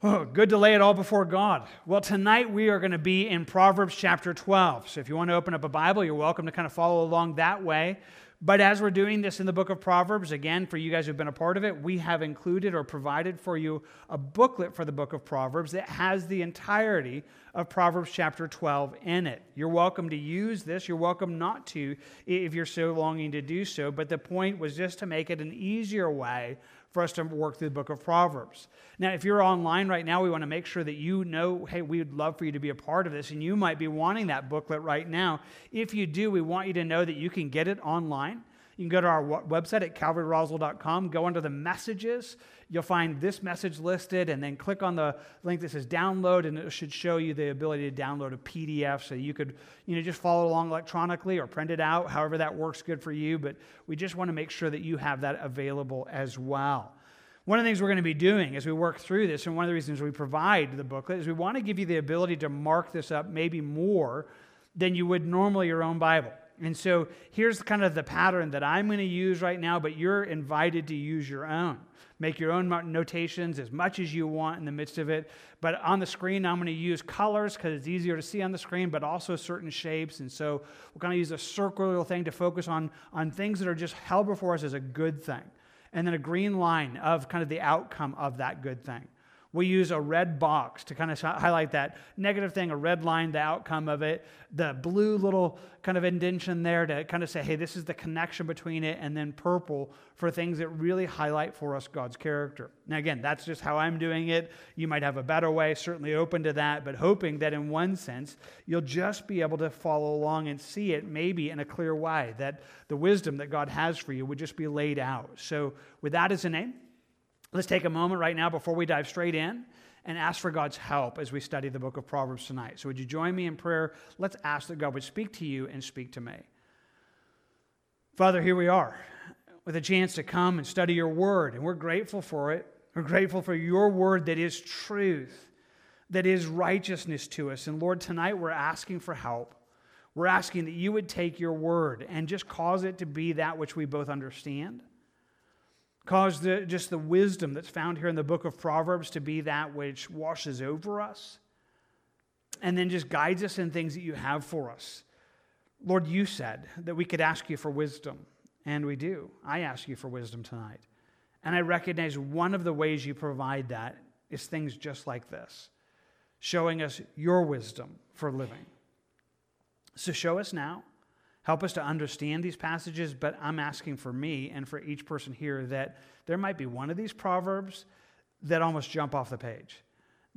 Oh, good to lay it all before God. Well, tonight we are going to be in Proverbs chapter 12. So if you want to open up a Bible, you're welcome to kind of follow along that way. But as we're doing this in the book of Proverbs, again, for you guys who've been a part of it, we have included or provided for you a booklet for the book of Proverbs that has the entirety of Proverbs chapter 12 in it. You're welcome to use this. You're welcome not to if you're so longing to do so. But the point was just to make it an easier way for us to work through the book of Proverbs. Now, if you're online right now, we want to make sure that you know, hey, we would love for you to be a part of this, and you might be wanting that booklet right now. If you do, we want you to know that you can get it online. You can go to our website at calvaryroswell.com, go under the messages. You'll find this message listed, and then click on the link that says download, and it should show you the ability to download a PDF so you could you know, just follow along electronically or print it out, however that works good for you. But we just want to make sure that you have that available as well. One of the things we're going to be doing as we work through this, and one of the reasons we provide the booklet, is we want to give you the ability to mark this up maybe more than you would normally your own Bible. And so here's kind of the pattern that I'm going to use right now, but you're invited to use your own. Make your own notations as much as you want in the midst of it. But on the screen, I'm going to use colors because it's easier to see on the screen, but also certain shapes. And so we're going to use a circular thing to focus on, on things that are just held before us as a good thing. And then a green line of kind of the outcome of that good thing. We use a red box to kind of highlight that negative thing, a red line, the outcome of it, the blue little kind of indentation there to kind of say, hey, this is the connection between it, and then purple for things that really highlight for us God's character. Now, again, that's just how I'm doing it. You might have a better way, certainly open to that, but hoping that in one sense, you'll just be able to follow along and see it maybe in a clear way, that the wisdom that God has for you would just be laid out. So, with that as a name, Let's take a moment right now before we dive straight in and ask for God's help as we study the book of Proverbs tonight. So, would you join me in prayer? Let's ask that God would speak to you and speak to me. Father, here we are with a chance to come and study your word, and we're grateful for it. We're grateful for your word that is truth, that is righteousness to us. And Lord, tonight we're asking for help. We're asking that you would take your word and just cause it to be that which we both understand Cause the, just the wisdom that's found here in the book of Proverbs to be that which washes over us and then just guides us in things that you have for us. Lord, you said that we could ask you for wisdom, and we do. I ask you for wisdom tonight. And I recognize one of the ways you provide that is things just like this showing us your wisdom for living. So show us now. Help us to understand these passages, but I'm asking for me and for each person here that there might be one of these proverbs that almost jump off the page,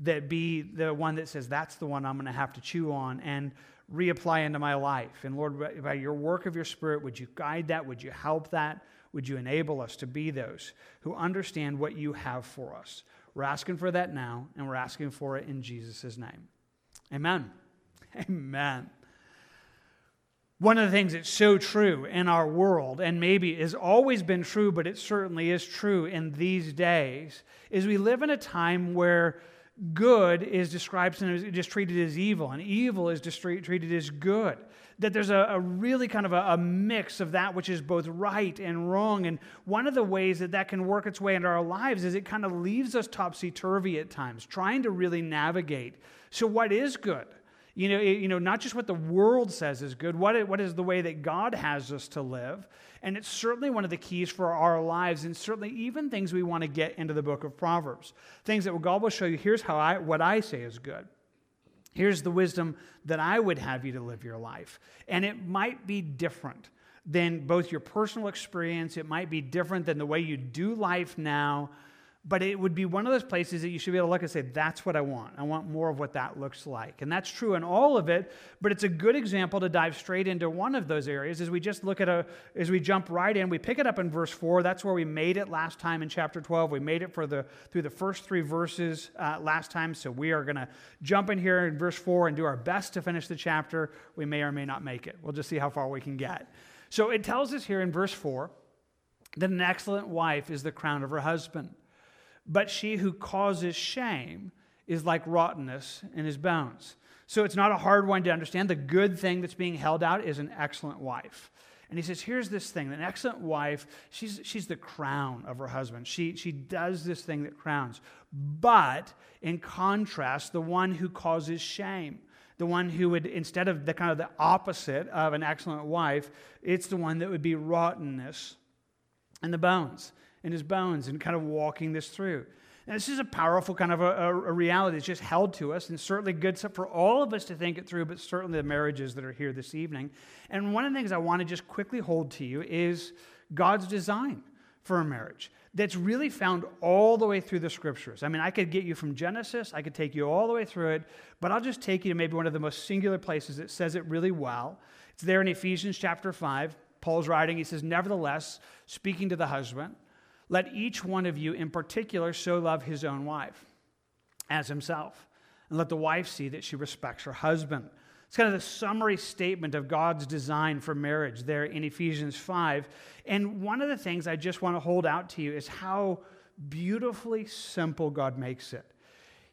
that be the one that says, that's the one I'm going to have to chew on and reapply into my life. And Lord, by your work of your Spirit, would you guide that? Would you help that? Would you enable us to be those who understand what you have for us? We're asking for that now, and we're asking for it in Jesus' name. Amen. Amen. One of the things that's so true in our world, and maybe has always been true, but it certainly is true in these days, is we live in a time where good is described and just treated as evil, and evil is just treated as good. That there's a, a really kind of a, a, mix of that which is both right and wrong. And one of the ways that that can work its way into our lives is it kind of leaves us topsy turvy at times, trying to really navigate. So, what is good? You know, you know, not just what the world says is good, what, what is the way that God has us to live. And it's certainly one of the keys for our lives, and certainly even things we want to get into the book of Proverbs. Things that God will show you here's how I, what I say is good. Here's the wisdom that I would have you to live your life. And it might be different than both your personal experience, it might be different than the way you do life now but it would be one of those places that you should be able to look and say, that's what I want. I want more of what that looks like. And that's true in all of it, but it's a good example to dive straight into one of those areas as we just look at a, as we jump right in. We pick it up in verse 4. That's where we made it last time in chapter 12. We made it for the, through the first three verses uh, last time. So we are going to jump in here in verse 4 and do our best to finish the chapter. We may or may not make it. We'll just see how far we can get. So it tells us here in verse 4 that an excellent wife is the crown of her husband. But she who causes shame is like rottenness in his bones. So it's not a hard one to understand. The good thing that's being held out is an excellent wife. And he says, here's this thing an excellent wife, she's, she's the crown of her husband. She, she does this thing that crowns. But in contrast, the one who causes shame, the one who would, instead of the kind of the opposite of an excellent wife, it's the one that would be rottenness in the bones, in his bones, and kind of walking this through. And this is a powerful kind of a, a, reality that's just held to us, and certainly good for all of us to think it through, but certainly the marriages that are here this evening. And one of the things I want to just quickly hold to you is God's design for a marriage that's really found all the way through the scriptures. I mean, I could get you from Genesis, I could take you all the way through it, but I'll just take you to maybe one of the most singular places that says it really well. It's there in Ephesians chapter 5. Paul's writing, he says, Nevertheless, speaking to the husband, let each one of you in particular so love his own wife as himself. And let the wife see that she respects her husband. It's kind of the summary statement of God's design for marriage there in Ephesians 5. And one of the things I just want to hold out to you is how beautifully simple God makes it.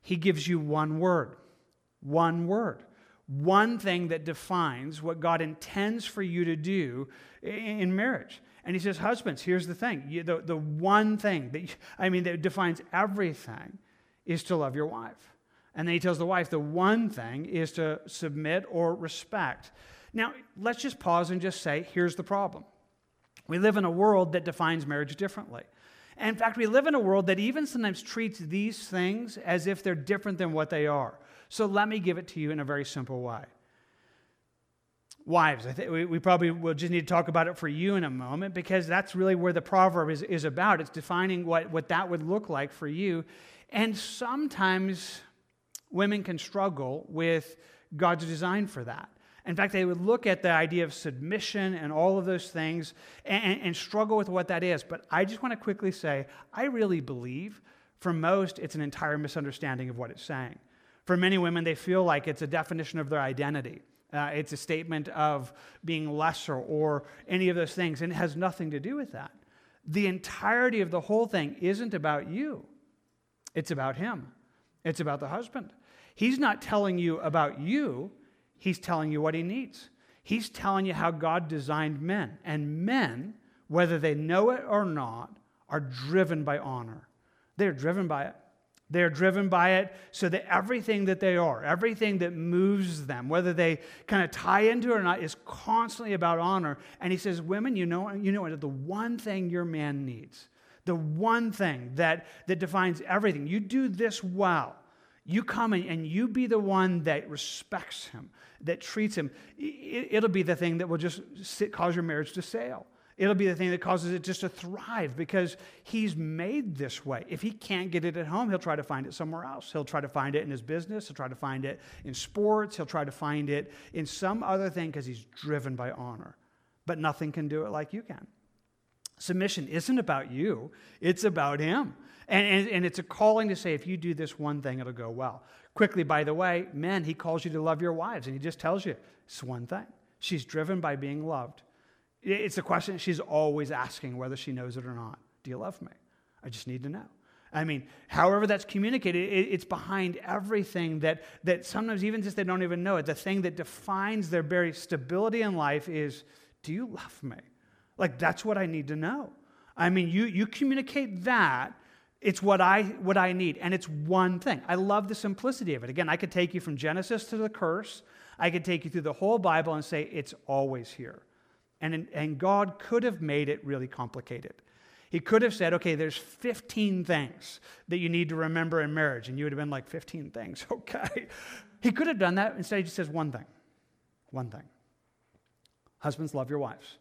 He gives you one word, one word, one thing that defines what God intends for you to do in marriage. And he says, Husbands, here's the thing. You, the, the one thing that, you, I mean, that defines everything is to love your wife. And then he tells the wife, the one thing is to submit or respect. Now, let's just pause and just say, here's the problem. We live in a world that defines marriage differently. And in fact, we live in a world that even sometimes treats these things as if they're different than what they are. So let me give it to you in a very simple way wives. I think we, we probably will just need to talk about it for you in a moment because that's really where the proverb is, is about. It's defining what, what that would look like for you. And sometimes women can struggle with God's design for that. In fact, they would look at the idea of submission and all of those things and, and struggle with what that is. But I just want to quickly say, I really believe for most, it's an entire misunderstanding of what it's saying. For many women, they feel like it's a definition of their identity. Uh, it's a statement of being lesser or any of those things, and it has nothing to do with that. The entirety of the whole thing isn't about you, it's about him, it's about the husband. He's not telling you about you, he's telling you what he needs. He's telling you how God designed men. And men, whether they know it or not, are driven by honor. They're driven by it. They're driven by it so that everything that they are, everything that moves them, whether they kind of tie into it or not, is constantly about honor. And he says, Women, you know, you know the one thing your man needs, the one thing that, that defines everything. You do this well. You come in and you be the one that respects him, that treats him. It'll be the thing that will just sit, cause your marriage to sail. It'll be the thing that causes it just to thrive because he's made this way. If he can't get it at home, he'll try to find it somewhere else. He'll try to find it in his business, he'll try to find it in sports, he'll try to find it in some other thing because he's driven by honor. But nothing can do it like you can. Submission isn't about you, it's about him. And, and, and it's a calling to say, if you do this one thing, it'll go well. Quickly, by the way, men, he calls you to love your wives, and he just tells you it's one thing. She's driven by being loved. It's a question she's always asking, whether she knows it or not. Do you love me? I just need to know. I mean, however that's communicated, it's behind everything that, that sometimes even just they don't even know it. The thing that defines their very stability in life is, do you love me? Like, that's what I need to know. I mean, you, you communicate that, it's what I, what I need. And it's one thing. I love the simplicity of it. Again, I could take you from Genesis to the curse. I could take you through the whole Bible and say, it's always here. And, and God could have made it really complicated. He could have said, okay, there's 15 things that you need to remember in marriage. And you would have been like, 15 things, okay. He could have done that. Instead, he just says one thing. One thing. Husbands, love your wives.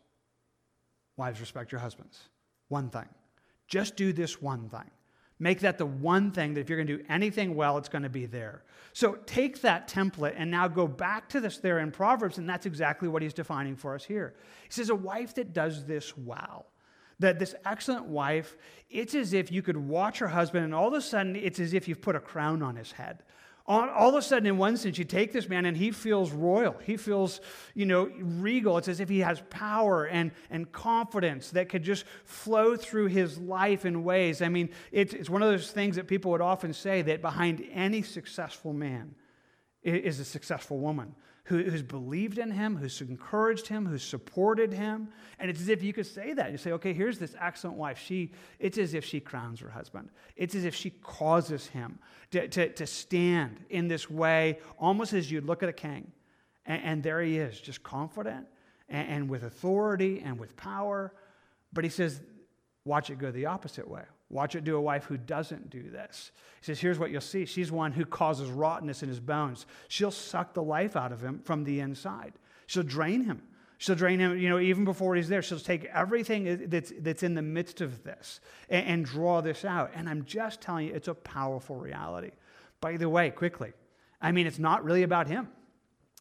Wives, respect your husbands. One thing. Just do this one thing. Make that the one thing that if you're going to do anything well, it's going to be there. So take that template and now go back to this there in Proverbs, and that's exactly what he's defining for us here. He says, A wife that does this well, that this excellent wife, it's as if you could watch her husband, and all of a sudden, it's as if you've put a crown on his head all, of a sudden, in one sense, you take this man and he feels royal. He feels, you know, regal. It's as if he has power and, and confidence that could just flow through his life in ways. I mean, it's, it's one of those things that people would often say that behind any successful man is a successful woman who, who's believed in him, who's encouraged him, who's supported him. And it's as if you could say that. You say, okay, here's this excellent wife. She, it's as if she crowns her husband. It's as if she causes him to, to, to stand in this way, almost as you'd look at a king. And, and there he is, just confident and, and with authority and with power. But he says, watch it go the opposite way. Watch it do a wife who doesn't do this. He says, Here's what you'll see. She's one who causes rottenness in his bones. She'll suck the life out of him from the inside. She'll drain him. She'll drain him, you know, even before he's there. She'll take everything that's, that's in the midst of this and, and draw this out. And I'm just telling you, it's a powerful reality. By the way, quickly, I mean, it's not really about him.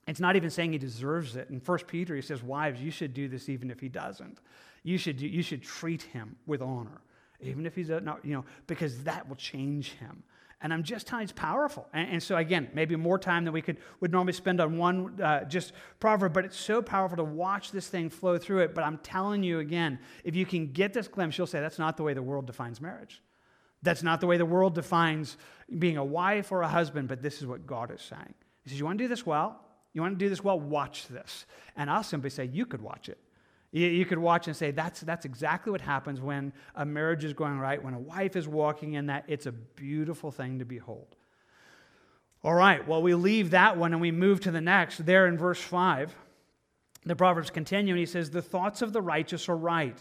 It's not even saying he deserves it. In 1 Peter, he says, Wives, you should do this even if he doesn't. You should, you should treat him with honor even if he's not, you know, because that will change him. And I'm just telling you, it's powerful. And, and, so, again, maybe more time than we could would normally spend on one uh, just proverb, but it's so powerful to watch this thing flow through it. But I'm telling you again, if you can get this glimpse, you'll say that's not the way the world defines marriage. That's not the way the world defines being a wife or a husband, but this is what God is saying. He says, You want to do this well? You want to do this well? Watch this. And I'll simply say, You could watch it. You, you could watch and say, that's, that's exactly what happens when a marriage is going right, when a wife is walking in that. It's a beautiful thing to behold. All right, well, we leave that one and we move to the next. There in verse 5, the Proverbs continue and he says, The thoughts of the righteous are right,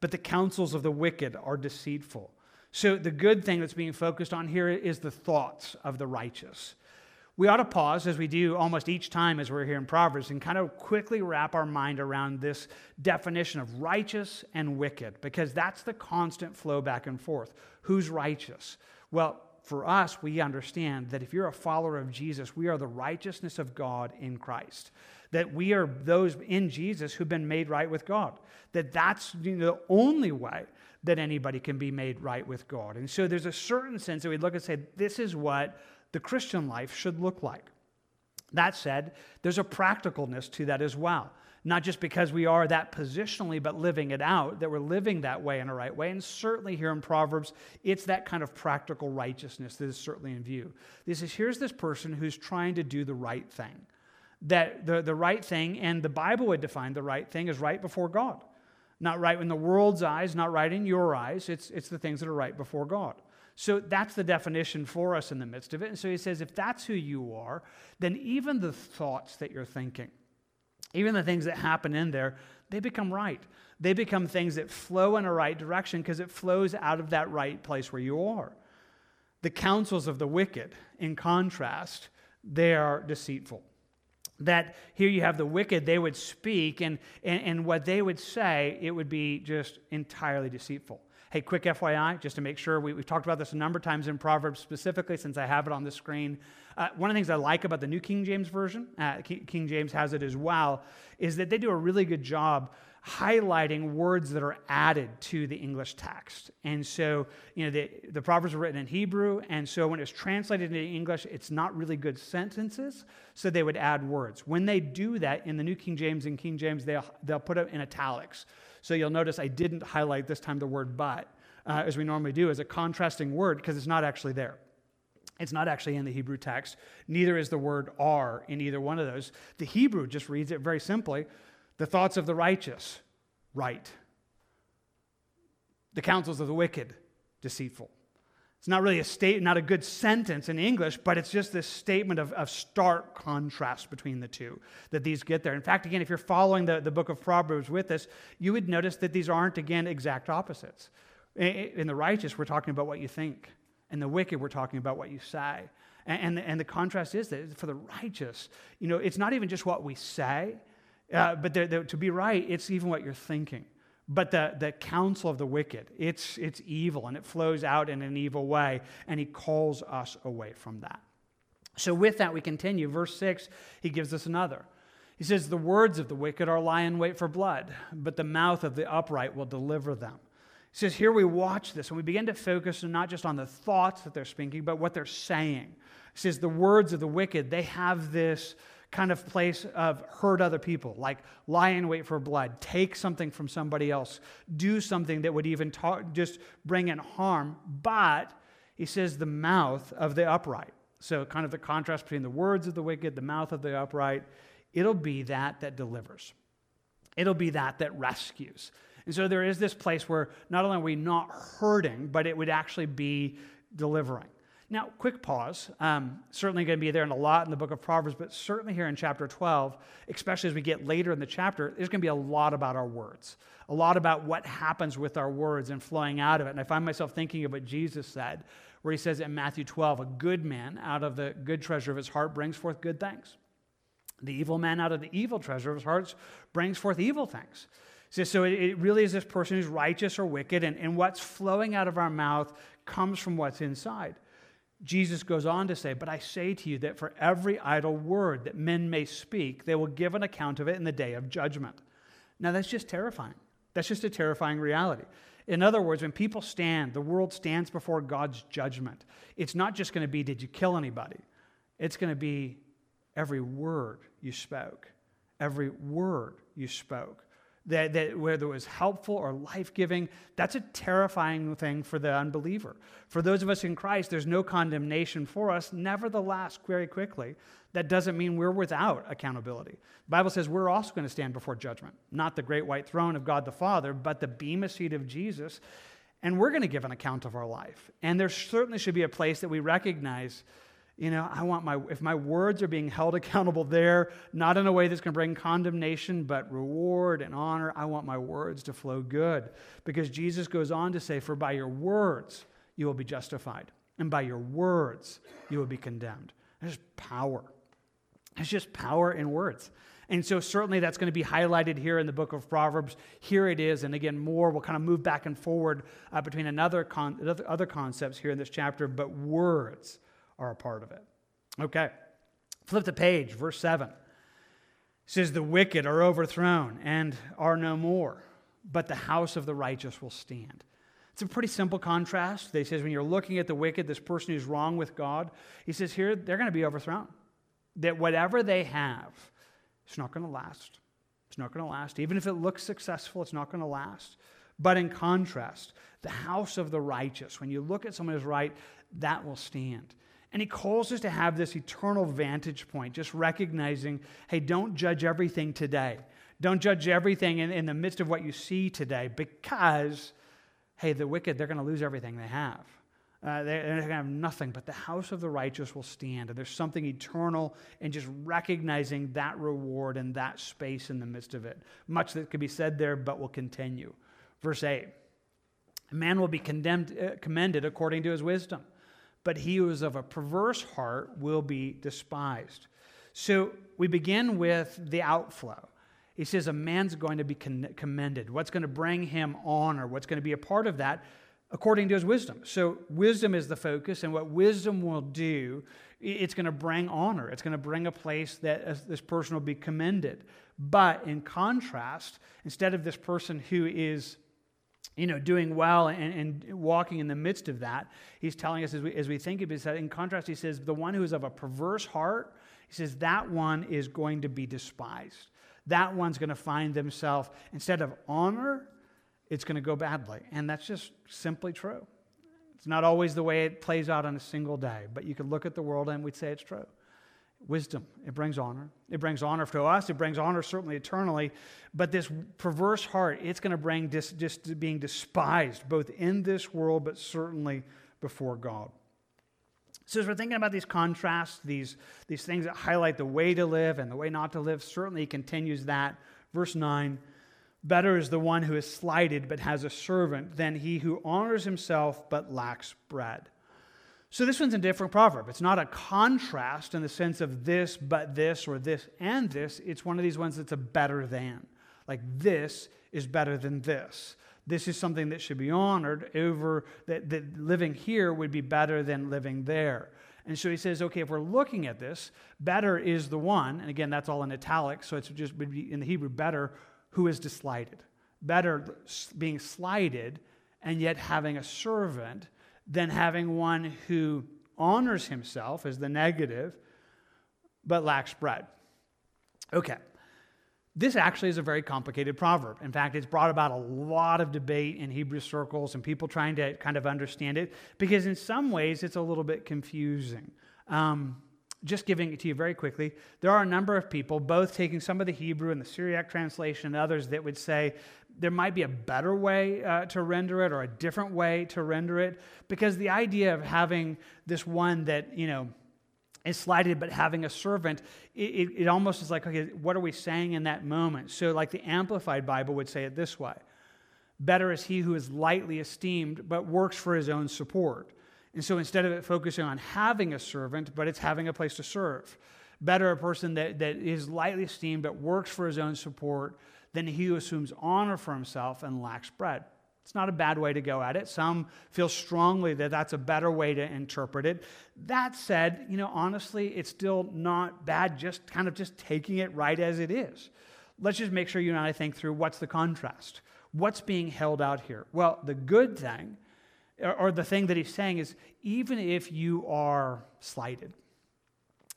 but the counsels of the wicked are deceitful. So the good thing that's being focused on here is the thoughts of the righteous we ought to pause as we do almost each time as we're here in Proverbs and kind of quickly wrap our mind around this definition of righteous and wicked because that's the constant flow back and forth. Who's righteous? Well, for us, we understand that if you're a follower of Jesus, we are the righteousness of God in Christ. That we are those in Jesus who've been made right with God. That that's the only way that anybody can be made right with God. And so there's a certain sense that we look and say, this is what the Christian life should look like. That said, there's a practicalness to that as well. Not just because we are that positionally, but living it out, that we're living that way in a right way. And certainly here in Proverbs, it's that kind of practical righteousness that is certainly in view. This is here's this person who's trying to do the right thing. That the, the right thing, and the Bible would define the right thing as right before God. Not right in the world's eyes, not right in your eyes. It's, it's the things that are right before God. So that's the definition for us in the midst of it. And so he says, if that's who you are, then even the thoughts that you're thinking, even the things that happen in there, they become right. They become things that flow in a right direction because it flows out of that right place where you are. The counsels of the wicked, in contrast, they are deceitful. That here you have the wicked, they would speak, and, and, and what they would say, it would be just entirely deceitful. Hey, quick FYI, just to make sure, we, have talked about this a number of times in Proverbs specifically since I have it on the screen. Uh, one of the things I like about the New King James Version, uh, King James has it as well, is that they do a really good job highlighting words that are added to the English text. And so, you know, the, the Proverbs are written in Hebrew, and so when it's translated into English, it's not really good sentences, so they would add words. When they do that in the New King James and King James, they'll, they'll put it in italics. So you'll notice I didn't highlight this time the word but, uh, as we normally do, as a contrasting word, because it's not actually there. It's not actually in the Hebrew text. Neither is the word are in either one of those. The Hebrew just reads it very simply the thoughts of the righteous, right. The counsels of the wicked, deceitful. It's not really a state, not a good sentence in English, but it's just this statement of, of stark contrast between the two that these get there. In fact, again, if you're following the, the book of Proverbs with us, you would notice that these aren't, again, exact opposites. In the righteous, we're talking about what you think. In the wicked, we're talking about what you say. And, and, the, and the contrast is that for the righteous, you know, it's not even just what we say, uh, but they're, they're, to be right, it's even what you're thinking. But the, the counsel of the wicked, it's, it's evil and it flows out in an evil way, and he calls us away from that. So, with that, we continue. Verse 6, he gives us another. He says, The words of the wicked are in wait for blood, but the mouth of the upright will deliver them. He says, Here we watch this, and we begin to focus not just on the thoughts that they're speaking, but what they're saying. He says, The words of the wicked, they have this kind of place of hurt other people, like lie in wait for blood, take something from somebody else, do something that would even talk, just bring in harm. But he says the mouth of the upright. So, kind of the contrast between the words of the wicked, the mouth of the upright, it'll be that that delivers. It'll be that that rescues. And so there is this place where not only are we not hurting, but it would actually be delivering. Now, quick pause. Um, certainly going to be there in a lot in the book of Proverbs, but certainly here in chapter 12, especially as we get later in the chapter, there's going to be a lot about our words, a lot about what happens with our words and flowing out of it. And I find myself thinking of what Jesus said, where he says in Matthew 12, a good man out of the good treasure of his heart brings forth good things. The evil man out of the evil treasure of his heart brings forth evil things. So it really is this person who's righteous or wicked, and, and what's flowing out of our mouth comes from what's inside. Jesus goes on to say, But I say to you that for every idle word that men may speak, they will give an account of it in the day of judgment. Now, that's just terrifying. That's just a terrifying reality. In other words, when people stand, the world stands before God's judgment. It's not just going to be, Did you kill anybody? It's going to be every word you spoke. Every word you spoke that, that whether it was helpful or life giving, that's a terrifying thing for the unbeliever. For those of us in Christ, there's no condemnation for us. Nevertheless, very quickly, that doesn't mean we're without accountability. The Bible says we're also going to stand before judgment, not the great white throne of God the Father, but the bema seat of Jesus. And we're going to give an account of our life. And there certainly should be a place that we recognize you know, I want my, if my words are being held accountable there, not in a way that's going to bring condemnation, but reward and honor, I want my words to flow good. Because Jesus goes on to say, For by your words you will be justified, and by your words you will be condemned. There's power. There's just power in words. And so, certainly, that's going to be highlighted here in the book of Proverbs. Here it is. And again, more, we'll kind of move back and forward uh, between another con- other concepts here in this chapter, but words are a part of it. Okay, flip the page, verse 7. It says, The wicked are overthrown and are no more, but the house of the righteous will stand. It's a pretty simple contrast. He says, when you're looking at the wicked, this person who's wrong with God, he says, here, they're going to be overthrown. That whatever they have, it's not going to last. It's not going to last. Even if it looks successful, it's not going to last. But in contrast, the house of the righteous, when you look at someone who's right, that will stand. And he calls us to have this eternal vantage point, just recognizing hey, don't judge everything today. Don't judge everything in, in the midst of what you see today because, hey, the wicked, they're going to lose everything they have. Uh, they're, going to have nothing, but the house of the righteous will stand. And there's something eternal in just recognizing that reward and that space in the midst of it. Much that could be said there, but will continue. Verse 8 A man will be condemned, uh, commended according to his wisdom but he who is of a perverse heart will be despised. So we begin with the outflow. He says a man's going to be commended. What's going to bring him honor? What's going to be a part of that? According to his wisdom. So, wisdom is the focus, and what wisdom will do, it's going to bring honor. It's going to bring a place that uh, this person will be commended. But in contrast, instead of this person who is you know, doing well and, and, walking in the midst of that. He's telling us as we, as we think of it, in contrast, he says, the one who is of a perverse heart, he says, that one is going to be despised. That one's going to find themselves, instead of honor, it's going to go badly. And that's just simply true. It's not always the way it plays out on a single day, but you could look at the world and we'd say it's true wisdom. It brings honor. It brings honor to us. It brings honor certainly eternally. But this perverse heart, it's going to bring dis, just being despised both in this world, but certainly before God. So as we're thinking about these contrasts, these, these things that highlight the way to live and the way not to live, certainly continues that. Verse 9 Better is the one who is slighted but has a servant than he who honors himself but lacks bread. So this one's a different proverb. It's not a contrast in the sense of this but this or this and this. It's one of these ones that's a better than. Like this is better than this. This is something that should be honored over that, that living here would be better than living there. And so he says, okay, if we're looking at this, better is the one, and again, that's all in italics, so it's just would be in the Hebrew, better, who is dislighted. Better being slighted and yet having a servant than having one who honors himself as the negative, but lacks bread. Okay. This actually is a very complicated proverb. In fact, it's brought about a lot of debate in Hebrew circles and people trying to kind of understand it because, in some ways, it's a little bit confusing. Um, just giving it to you very quickly, there are a number of people, both taking some of the Hebrew and the Syriac translation and others, that would say there might be a better way uh, to render it or a different way to render it. Because the idea of having this one that, you know, is slighted, but having a servant, it, it, it almost is like, okay, what are we saying in that moment? So, like the Amplified Bible would say it this way Better is he who is lightly esteemed, but works for his own support. And so instead of it focusing on having a servant, but it's having a place to serve. Better a person that, that is lightly esteemed, but works for his own support, than he who assumes honor for himself and lacks bread. It's not a bad way to go at it. Some feel strongly that that's a better way to interpret it. That said, you know, honestly, it's still not bad just kind of just taking it right as it is. Let's just make sure you and I think through what's the contrast. What's being held out here? Well, the good thing, or the thing that he's saying is even if you are slighted,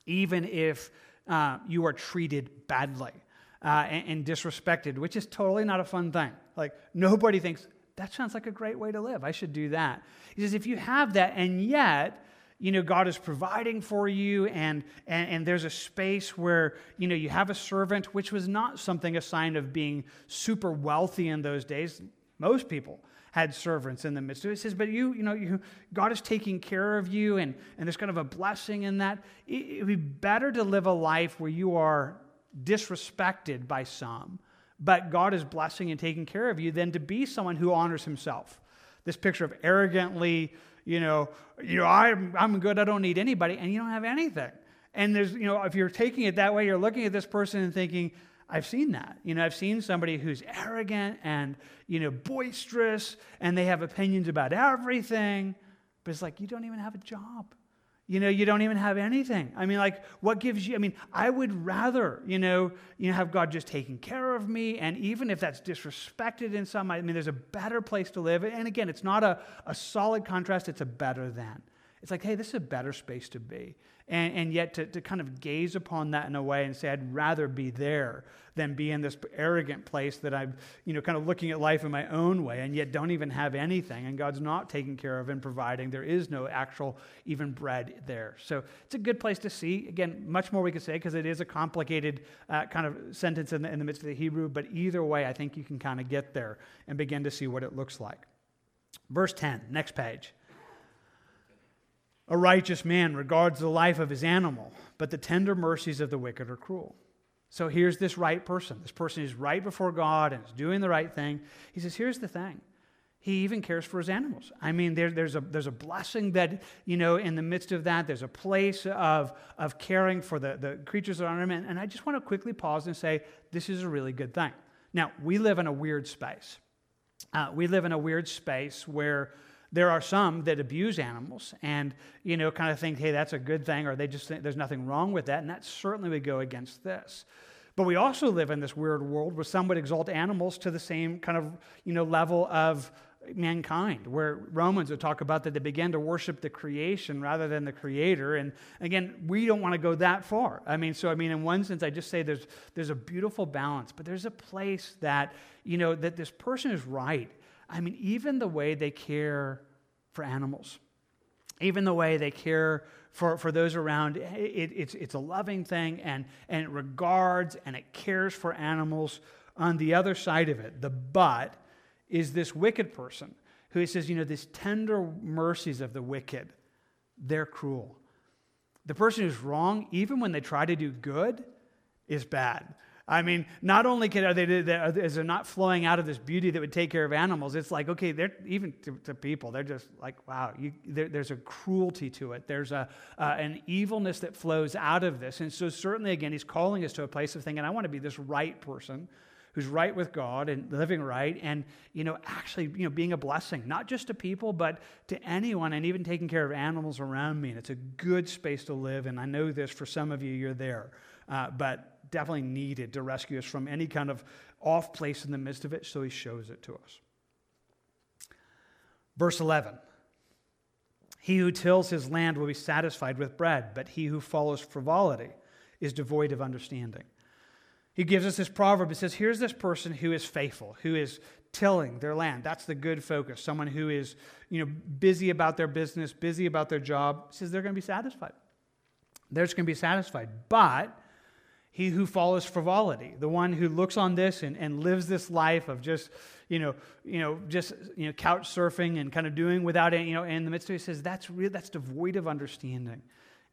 even if uh, you are treated badly uh, and, and disrespected, which is totally not a fun thing. Like, nobody thinks, that sounds like a great way to live. I should do that. He says, if you have that, and yet you know, God is providing for you, and, and, and there's a space where, you know, you have a servant, which was not something a sign of being super wealthy in those days. Most people had servants in the midst of it. It says, but you, you know, you, God is taking care of you, and, and there's kind of a blessing in that. It would be better to live a life where you are disrespected by some, but God is blessing and taking care of you than to be someone who honors himself. This picture of arrogantly, you know, you know, I'm, I'm good, I don't need anybody, and you don't have anything. And there's, you know, if you're taking it that way, you're looking at this person and thinking, I've seen that. You know, I've seen somebody who's arrogant and, you know, boisterous and they have opinions about everything, but it's like, you don't even have a job. You know, you don't even have anything. I mean, like, what gives you? I mean, I would rather, you know, you know, have God just taking care of me. And even if that's disrespected in some, I mean, there's a better place to live. And again, it's not a, a solid contrast, it's a better than. It's like, hey, this is a better space to be. And, and yet to, to kind of gaze upon that in a way and say, I'd rather be there than be in this arrogant place that I'm, you know, kind of looking at life in my own way and yet don't even have anything. And God's not taking care of and providing. There is no actual even bread there. So it's a good place to see. Again, much more we could say because it is a complicated uh, kind of sentence in the, in the midst of the Hebrew. But either way, I think you can kind of get there and begin to see what it looks like. Verse 10, next page. A righteous man regards the life of his animal, but the tender mercies of the wicked are cruel. So here's this right person. This person is right before God and is doing the right thing. He says, Here's the thing. He even cares for his animals. I mean, there, there's, a, there's a blessing that, you know, in the midst of that, there's a place of, of caring for the, the creatures around him. And, and I just want to quickly pause and say, this is a really good thing. Now, we live in a weird space. Uh, we live in a weird space where there are some that abuse animals and, you know, kind of think, hey, that's a good thing, or they just think there's nothing wrong with that. And that certainly would go against this. But we also live in this weird world where some would exalt animals to the same kind of, you know, level of mankind, where Romans would talk about that they began to worship the creation rather than the creator. And again, we don't want to go that far. I mean, so I mean, in one sense, I just say there's there's a beautiful balance, but there's a place that, you know, that this person is right. I mean, even the way they care for animals, even the way they care for, for those around, it, it's, it's a loving thing and, and it regards and it cares for animals. On the other side of it, the but is this wicked person who says, you know, these tender mercies of the wicked, they're cruel. The person who's wrong, even when they try to do good, is bad. I mean, not only can, are they, is it not flowing out of this beauty that would take care of animals, it's like, okay, they're, even to, to people, they're just like, wow, you, there, there's a cruelty to it. There's a, uh, an evilness that flows out of this. And so, certainly, again, he's calling us to a place of thinking, I want to be this right person who's right with God and living right and, you know, actually, you know, being a blessing, not just to people, but to anyone and even taking care of animals around me. And it's a good space to live. And I know this for some of you, you're there. Uh, but definitely needed to rescue us from any kind of off place in the midst of it, so he shows it to us. Verse 11 He who tills his land will be satisfied with bread, but he who follows frivolity is devoid of understanding. He gives us this proverb. It says, Here's this person who is faithful, who is tilling their land. That's the good focus. Someone who is you know, busy about their business, busy about their job, says they're going to be satisfied. They're just going to be satisfied. But he who follows frivolity, the one who looks on this and, and lives this life of just, you know, you know, just you know, couch surfing and kind of doing without any, you know, in the midst of it, he says that's real, that's devoid of understanding.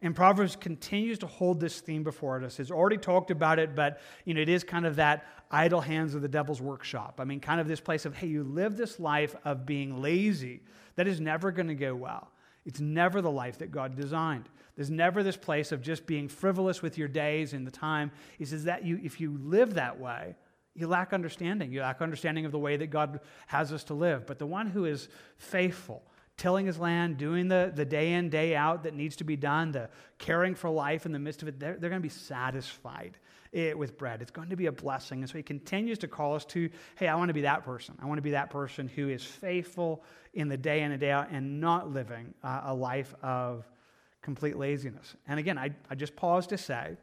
And Proverbs continues to hold this theme before us. It's already talked about it, but you know, it is kind of that idle hands of the devil's workshop. I mean, kind of this place of, hey, you live this life of being lazy that is never going to go well. It's never the life that God designed. There's never this place of just being frivolous with your days and the time. He says that you, if you live that way, you lack understanding. You lack understanding of the way that God has us to live. But the one who is faithful, tilling his land, doing the, the day in, day out that needs to be done, the caring for life in the midst of it, they're, they're going to be satisfied it with bread. It's going to be a blessing. And so he continues to call us to, hey, I want to be that person. I want to be that person who is faithful in the day in and day out and not living uh, a life of complete laziness. And again, I, I just pause to say,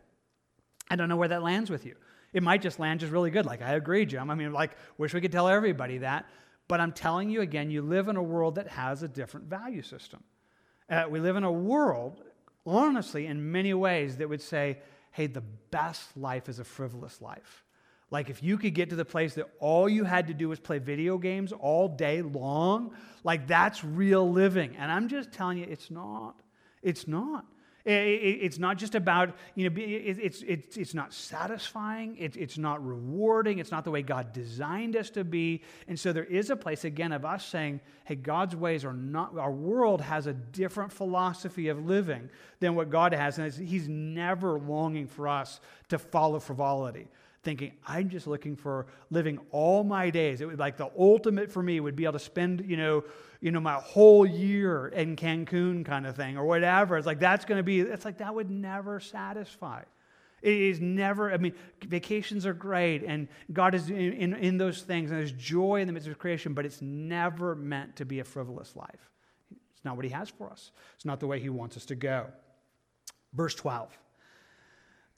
I don't know where that lands with you. It might just land just really good. Like, I agree, Jim. I mean, like, wish we could tell everybody that. But I'm telling you again, you live in a world that has a different value system. Uh, we live in a world, honestly, in many ways, that would say, hey, the best life is a frivolous life. Like if you could get to the place that all you had to do was play video games all day long, like that's real living. And I'm just telling you, it's not. It's not. It's not just about, you know, it's, it's, it's not satisfying. It's it's not rewarding. It's not the way God designed us to be. And so there is a place, again, of us saying, hey, God's ways are not, our world has a different philosophy of living than what God has. And He's never longing for us to follow frivolity thinking, I'm just looking for living all my days. It would like the ultimate for me would be able to spend, you know, you know, my whole year in Cancun kind of thing or whatever. It's like that's going to be, it's like that would never satisfy. It is never, I mean, vacations are great and God is in, in, in those things and there's joy in the midst of creation, but it's never meant to be a frivolous life. It's not what He has for us, it's not the way He wants us to go. Verse 12.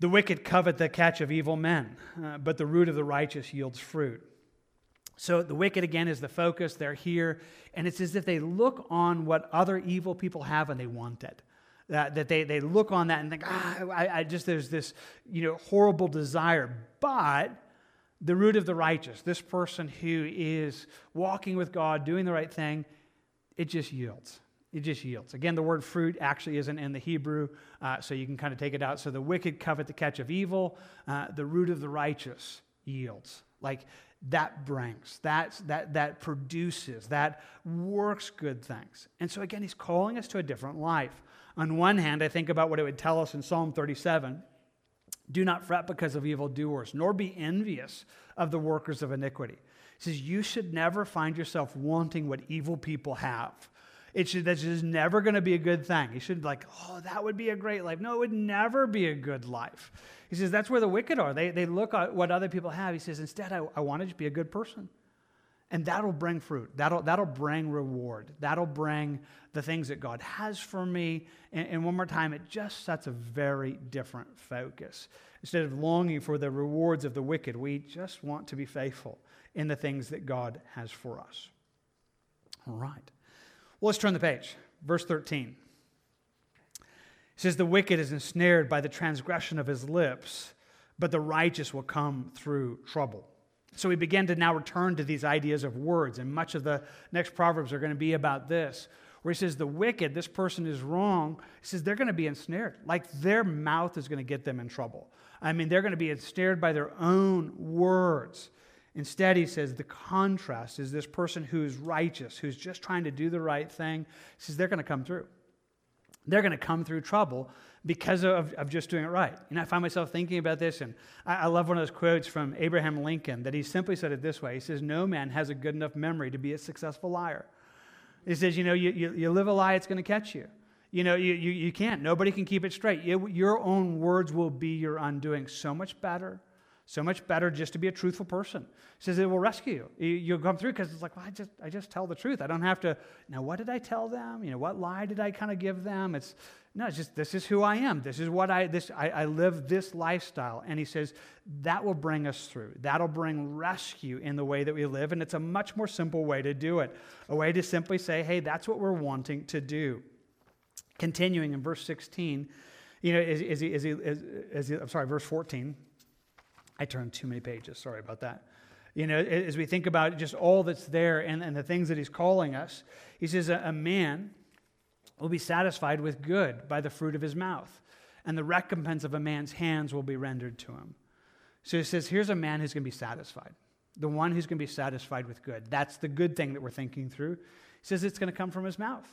The wicked covet the catch of evil men, uh, but the root of the righteous yields fruit. So the wicked, again, is the focus. They're here. And it's as if they look on what other evil people have and they want it. That, that they, they look on that and think, ah, I, I just, there's this, you know, horrible desire. But the root of the righteous, this person who is walking with God, doing the right thing, it just yields. It just yields. Again, the word fruit actually isn't in the Hebrew, uh, so you can kind of take it out. So the wicked covet the catch of evil, uh, the root of the righteous yields. Like that brings, that, that, that produces, that works good things. And so, again, he's calling us to a different life. On one hand, I think about what it would tell us in Psalm 37 do not fret because of evildoers, nor be envious of the workers of iniquity. He says, You should never find yourself wanting what evil people have. It should, that's just never going to be a good thing. You should be like, oh, that would be a great life. No, it would never be a good life. He says that's where the wicked are. They, they look at what other people have. He says, instead, I, I want to just be a good person. And that'll bring fruit. That'll, that'll bring reward. That'll bring the things that God has for me. And, and one more time, it just sets a very different focus. Instead of longing for the rewards of the wicked, we just want to be faithful in the things that God has for us. All right. Well, let's turn the page. Verse 13 says, The wicked is ensnared by the transgression of his lips, but the righteous will come through trouble. So we begin to now return to these ideas of words, and much of the next Proverbs are going to be about this, where he says, The wicked, this person is wrong. He says, they're going to be ensnared. Like their mouth is going to get them in trouble. I mean, they're going to be ensnared by their own words. Instead, he says the contrast is this person who's righteous, who's just trying to do the right thing. He says they're going to come through they're going to come through trouble because of, of just doing it right. And I find myself thinking about this, and I, I, love one of those quotes from Abraham Lincoln that he simply said it this way He says, No man has a good enough memory to be a successful liar. He says, You know, you, you, you live a lie, it's going to catch you. You know, you, you, you can't. Nobody can keep it straight. You, your own words will be your undoing. So much better so much better just to be a truthful person. He says it will rescue you. You'll come through because it's like, well, I just, I just tell the truth. I don't have to, now what did I tell them? You know, what lie did I kind of give them? It's, no, it's just, this is who I am. This is what I, this, I, I live this lifestyle. And he says that will bring us through. That'll bring rescue in the way that we live. And it's a much more simple way to do it. A way to simply say, hey, that's what we're wanting to do. Continuing in verse 16, You know, is, is he, is he, is, is he, I'm sorry, verse 14. I turned too many pages. Sorry about that. You know, as we think about just all that's there and, and the things that he's calling us, he says, a, man will be satisfied with good by the fruit of his mouth, and the recompense of a man's hands will be rendered to him. So he says, here's a man who's going to be satisfied, the one who's going to be satisfied with good. That's the good thing that we're thinking through. He says it's going to come from his mouth.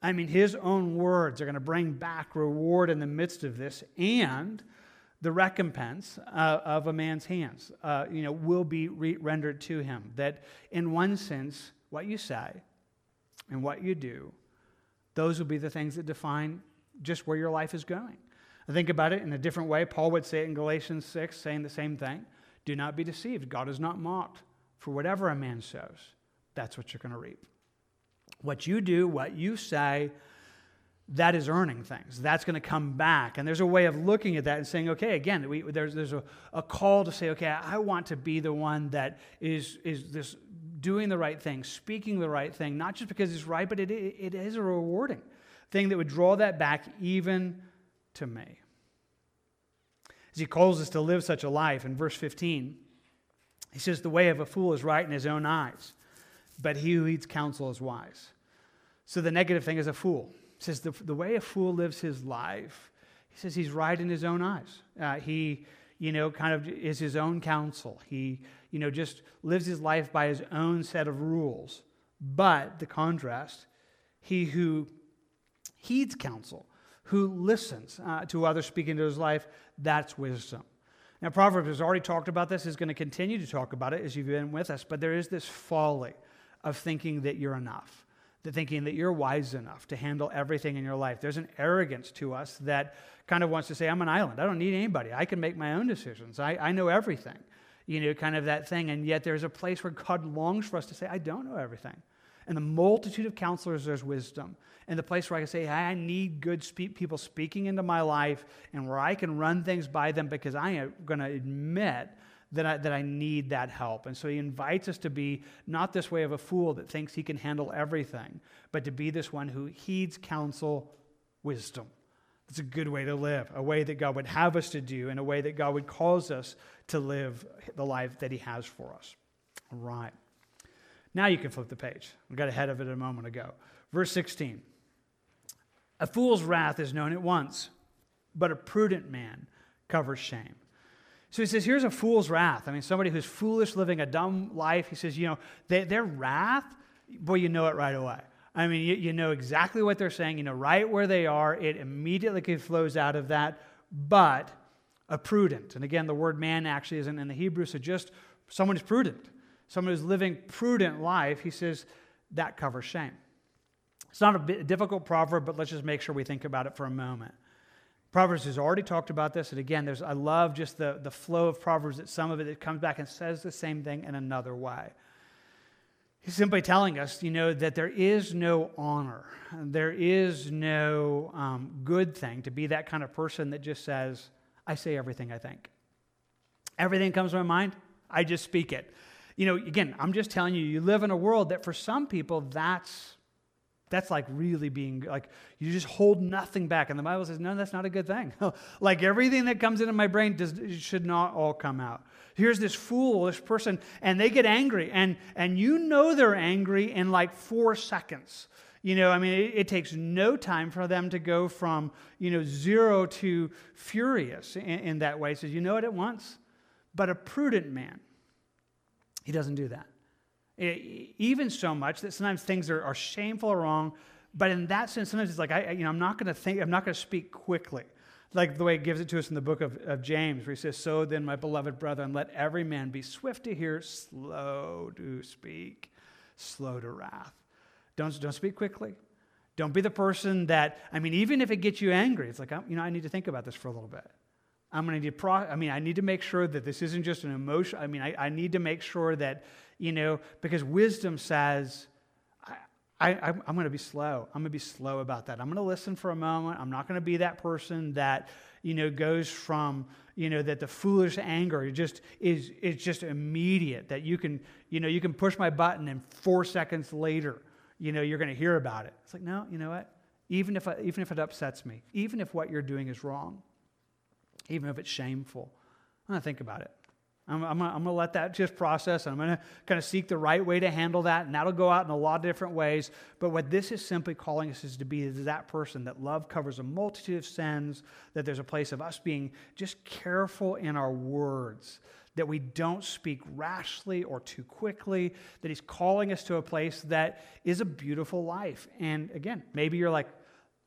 I mean, his own words are going to bring back reward in the midst of this, and the recompense uh, of a man's hands, uh, you know, will be re- rendered to him. That, in one sense, what you say and what you do, those will be the things that define just where your life is going. I think about it in a different way. Paul would say it in Galatians 6, saying the same thing. Do not be deceived. God is not mocked. For whatever a man sows, that's what you're going to reap. What you do, what you say, that is earning things. That's going to come back. And there's a way of looking at that and saying, okay, again, we, there's, there's a, a call to say, okay, I want to be the one that is, is this doing the right thing, speaking the right thing, not just because it's right, but it, it is a rewarding thing that would draw that back even to me. As he calls us to live such a life in verse 15, he says, The way of a fool is right in his own eyes, but he who heeds counsel is wise. So the negative thing is a fool. Says, The, the way a fool lives his life, he says he's right in his own eyes. Uh, he, you know, kind of is his own counsel. He, you know, just lives his life by his own set of rules. But the contrast, he who heeds counsel, who listens uh, to others speaking to his life, that's wisdom. Now, Proverbs has already talked about this, is going to continue to talk about it as you've been with us, but there is this folly of thinking that you're enough, that thinking that you're wise enough to handle everything in your life. There's an arrogance to us that kind of wants to say, I'm an island. I don't need anybody. I can make my own decisions. I, I know everything. You know, kind of that thing. And yet there's a place where God longs for us to say, I don't know everything. And the multitude of counselors, there's wisdom. And the place where I can say, I need good spe- people speaking into my life and where I can run things by them because I am going to admit that I, that I need that help. And so he invites us to be not this way of a fool that thinks he can handle everything, but to be this one who heeds counsel, wisdom. It's a good way to live, a way that God would have us to do, and a way that God would cause us to live the life that he has for us. All right. Now you can flip the page. We got ahead of it a moment ago. Verse 16 A fool's wrath is known at once, but a prudent man covers shame. So he says, here's a fool's wrath. I mean, somebody who's foolish, living a dumb life. He says, you know, they, their wrath, boy, you know it right away. I mean, you, you know exactly what they're saying. You know right where they are. It immediately flows out of that. But a prudent, and again, the word man actually isn't in the Hebrew, so just someone who's prudent someone who's living prudent life, he says that covers shame. It's not a difficult proverb, but let's just make sure we think about it for a moment. Proverbs has already talked about this, and again, there's I love just the, the flow of Proverbs that some of it, it comes back and says the same thing in another way. He's simply telling us, you know, that there is no honor, there is no um, good thing to be that kind of person that just says, I say everything I think. Everything comes to my mind, I just speak it you know, again, I'm just telling you, you live in a world that for some people, that's that's like really being like you just hold nothing back. And the bible says no that's not a good thing. Like everything that comes into my brain does, should not all come out. Here's this fool this person and they get angry. And and you know they're angry in like four seconds. You know i mean it, it takes no time for them to go from you know zero to furious in, in that way. Says you know what it at once. But a prudent man he doesn't do that. Even so much that sometimes things are, are, shameful or wrong, but in that sense, sometimes it's like, I, you know, I'm not going to think, I'm not going to speak quickly. Like the way it gives it to us in the book of, of James, where he says, So then, my beloved brethren, let every man be swift to hear, slow to speak, slow to wrath. Don't, don't speak quickly. Don't be the person that, I mean, even if it gets you angry, it's like, you know, I need to think about this for a little bit. I'm going to pro- I mean, I need to make sure that this isn't just an emotion. I mean, I, I need to make sure that, you know, because wisdom says, I, I, I'm going to be slow. I'm going to be slow about that. I'm going to listen for a moment. I'm not going to be that person that, you know, goes from, you know, that the foolish anger just is, is just immediate, that you can, you know, you can push my button and four seconds later, you know, you're going to hear about it. It's like, no, you know what? even if, I, even if it upsets me, even if what you're doing is wrong, even if it's shameful. I'm going to think about it. I'm, I'm, going to let that just process. I'm going to kind of seek the right way to handle that, and that'll go out in a lot of different ways. But what this is simply calling us is to be that person that love covers a multitude of sins, that there's a place of us being just careful in our words, that we don't speak rashly or too quickly, that He's calling us to a place that is a beautiful life. And again, maybe you're like,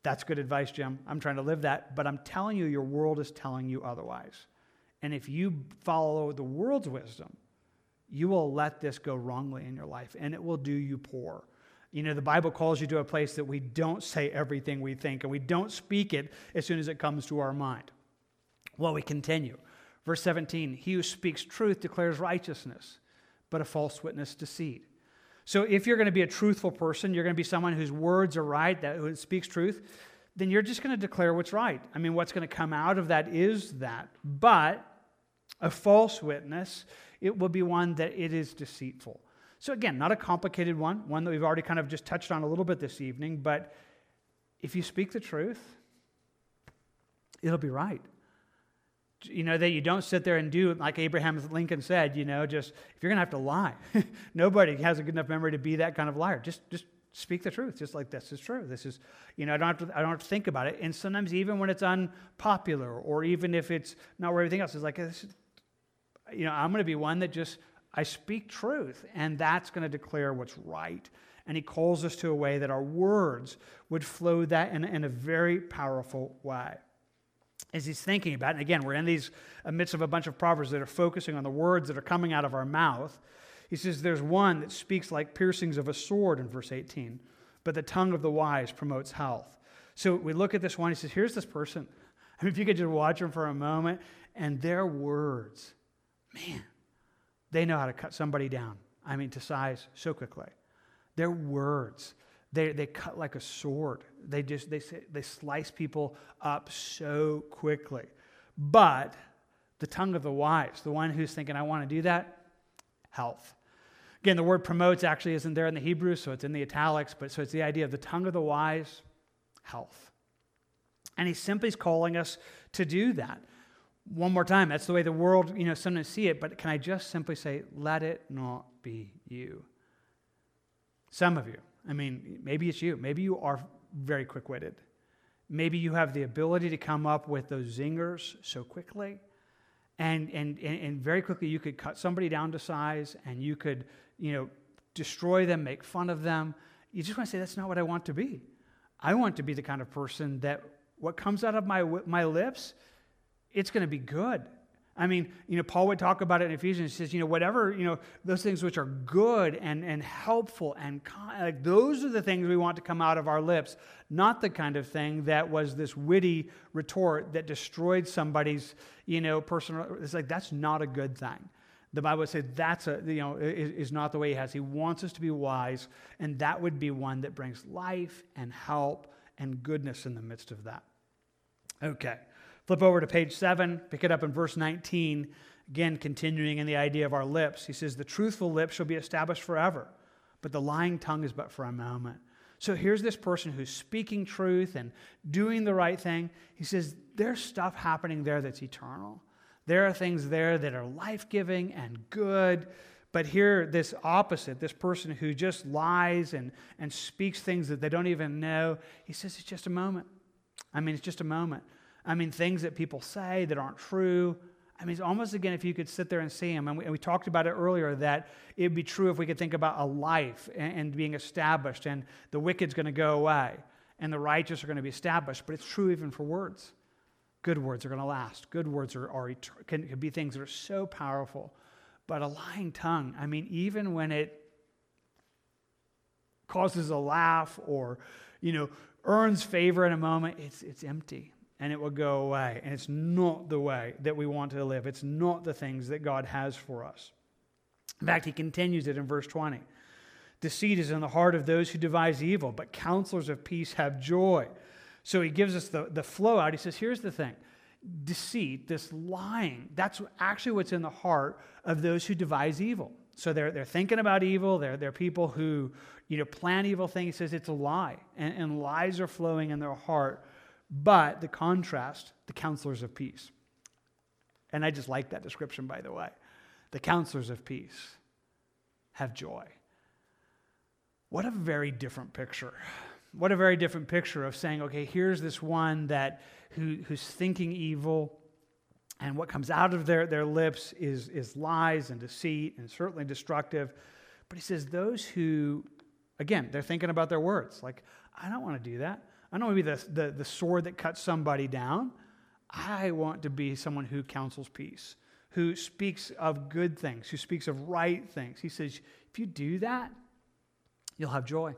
that's good advice, Jim. I'm trying to live that. But I'm telling you, your world is telling you otherwise. And if you follow the world's wisdom, you will let this go wrongly in your life and it will do you poor. You know, the Bible calls you to a place that we don't say everything we think and we don't speak it as soon as it comes to our mind. Well, we continue. Verse 17 He who speaks truth declares righteousness, but a false witness deceit. So if you're going to be a truthful person, you're going to be someone whose words are right, that who speaks truth, then you're just going to declare what's right. I mean, what's going to come out of that is that. But a false witness, it will be one that it is deceitful. So, again, not a complicated one, one that we've already kind of just touched on a little bit this evening, but if you speak the truth, it'll be right. You know, that you don't sit there and do, like Abraham Lincoln said, you know, just if you're going to have to lie, nobody has a good enough memory to be that kind of liar. Just, just speak the truth, just like this is true. This is, you know, I don't, have to, I don't have to think about it. And sometimes, even when it's unpopular, or even if it's not where everything else is, like, this, you know, I'm going to be one that just, I speak truth, and that's going to declare what's right. And he calls us to a way that our words would flow that in, in a very powerful way. As he's thinking about it, and again, we're in these uh, amidst of a bunch of proverbs that are focusing on the words that are coming out of our mouth. He says, There's one that speaks like piercings of a sword in verse 18, but the tongue of the wise promotes health. So we look at this one, he says, Here's this person. I mean, if you could just watch him for a moment, and their words man, they know how to cut somebody down. I mean, to size so quickly. Their words, they, they cut like a sword. They just they, they slice people up so quickly. But the tongue of the wise, the one who's thinking, I want to do that, health. Again, the word promotes actually isn't there in the Hebrew, so it's in the italics, but so it's the idea of the tongue of the wise, health. And he simply is calling us to do that one more time, that's the way the world, you know, sometimes see it, but can I just simply say, let it not be you? Some of you, I mean, maybe it's you. Maybe you are very quick witted. Maybe you have the ability to come up with those zingers so quickly. And, and, and very quickly, you could cut somebody down to size and you could, you know, destroy them, make fun of them. You just want to say, that's not what I want to be. I want to be the kind of person that what comes out of my, my lips it's going to be good. I mean, you know, Paul would talk about it in Ephesians. He says, you know, whatever, you know, those things which are good and, and helpful and like those are the things we want to come out of our lips, not the kind of thing that was this witty retort that destroyed somebody's, you know, personal. It's like that's not a good thing. The Bible would say that's a, you know, is, is not the way he has. He wants us to be wise, and that would be one that brings life and help and goodness in the midst of that. Okay. Flip over to page 7, pick it up in verse 19. Again, continuing in the idea of our lips. He says, The truthful lips shall be established forever, but the lying tongue is but for a moment. So here's this person who's speaking truth and doing the right thing. He says, There's stuff happening there that's eternal. There are things there that are life giving and good. But here, this opposite, this person who just lies and, and speaks things that they don't even know, he says it's just a moment. I mean, it's just a moment. I mean, things that people say that aren't true. I mean, it's almost again if you could sit there and see them. And we, and we talked about it earlier that it would be true if we could think about a life and, and being established, and the wicked's going to go away, and the righteous are going to be established. But it's true even for words. Good words are going to last. Good words are, are can, can be things that are so powerful. But a lying tongue, I mean, even when it causes a laugh or, you know, earns favor in a moment, it's, it's empty and it will go away. And it's not the way that we want to live. It's not the things that God has for us. In fact, he continues it in verse 20. Deceit is in the heart of those who devise evil, but counselors of peace have joy. So he gives us the, the flow out. He says, here's the thing deceit, this lying, that's actually what's in the heart of those who devise evil. So they're, they're thinking about evil. They're, they're people who you know, plan evil things. He says it's a lie, and, and lies are flowing in their heart. But the contrast, the counselors of peace. And I just like that description, by the way. The counselors of peace have joy. What a very different picture. What a very different picture of saying, okay, here's this one that who, who's thinking evil, and what comes out of their, their lips is, is lies and deceit and certainly destructive. But he says, those who, again, they're thinking about their words. Like, I don't want to do that. I don't want to be the, the, the sword that cuts somebody down. I want to be someone who counsels peace, who speaks of good things, who speaks of right things. He says, if you do that, you'll have joy.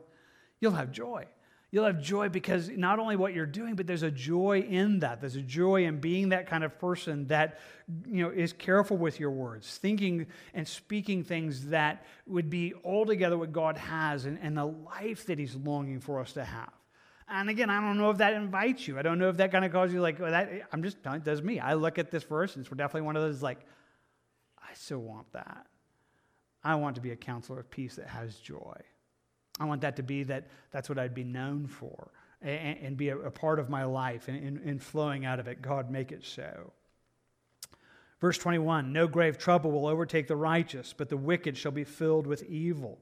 You'll have joy. You'll have joy because not only what you're doing, but there's a joy in that. There's a joy in being that kind of person that you know is careful with your words, thinking and speaking things that would be altogether what God has and, and the life that He's longing for us to have. And again, I don't know if that invites you. I don't know if that kind of calls you like, well, that, I'm just telling does me. I look at this verse and it's definitely one of those like, I still want that. I want to be a counselor of peace that has joy. I want that to be that that's what I'd be known for and, and be a, a, part of my life and, and flowing out of it. God, make it so. Verse 21 No grave trouble will overtake the righteous, but the wicked shall be filled with evil.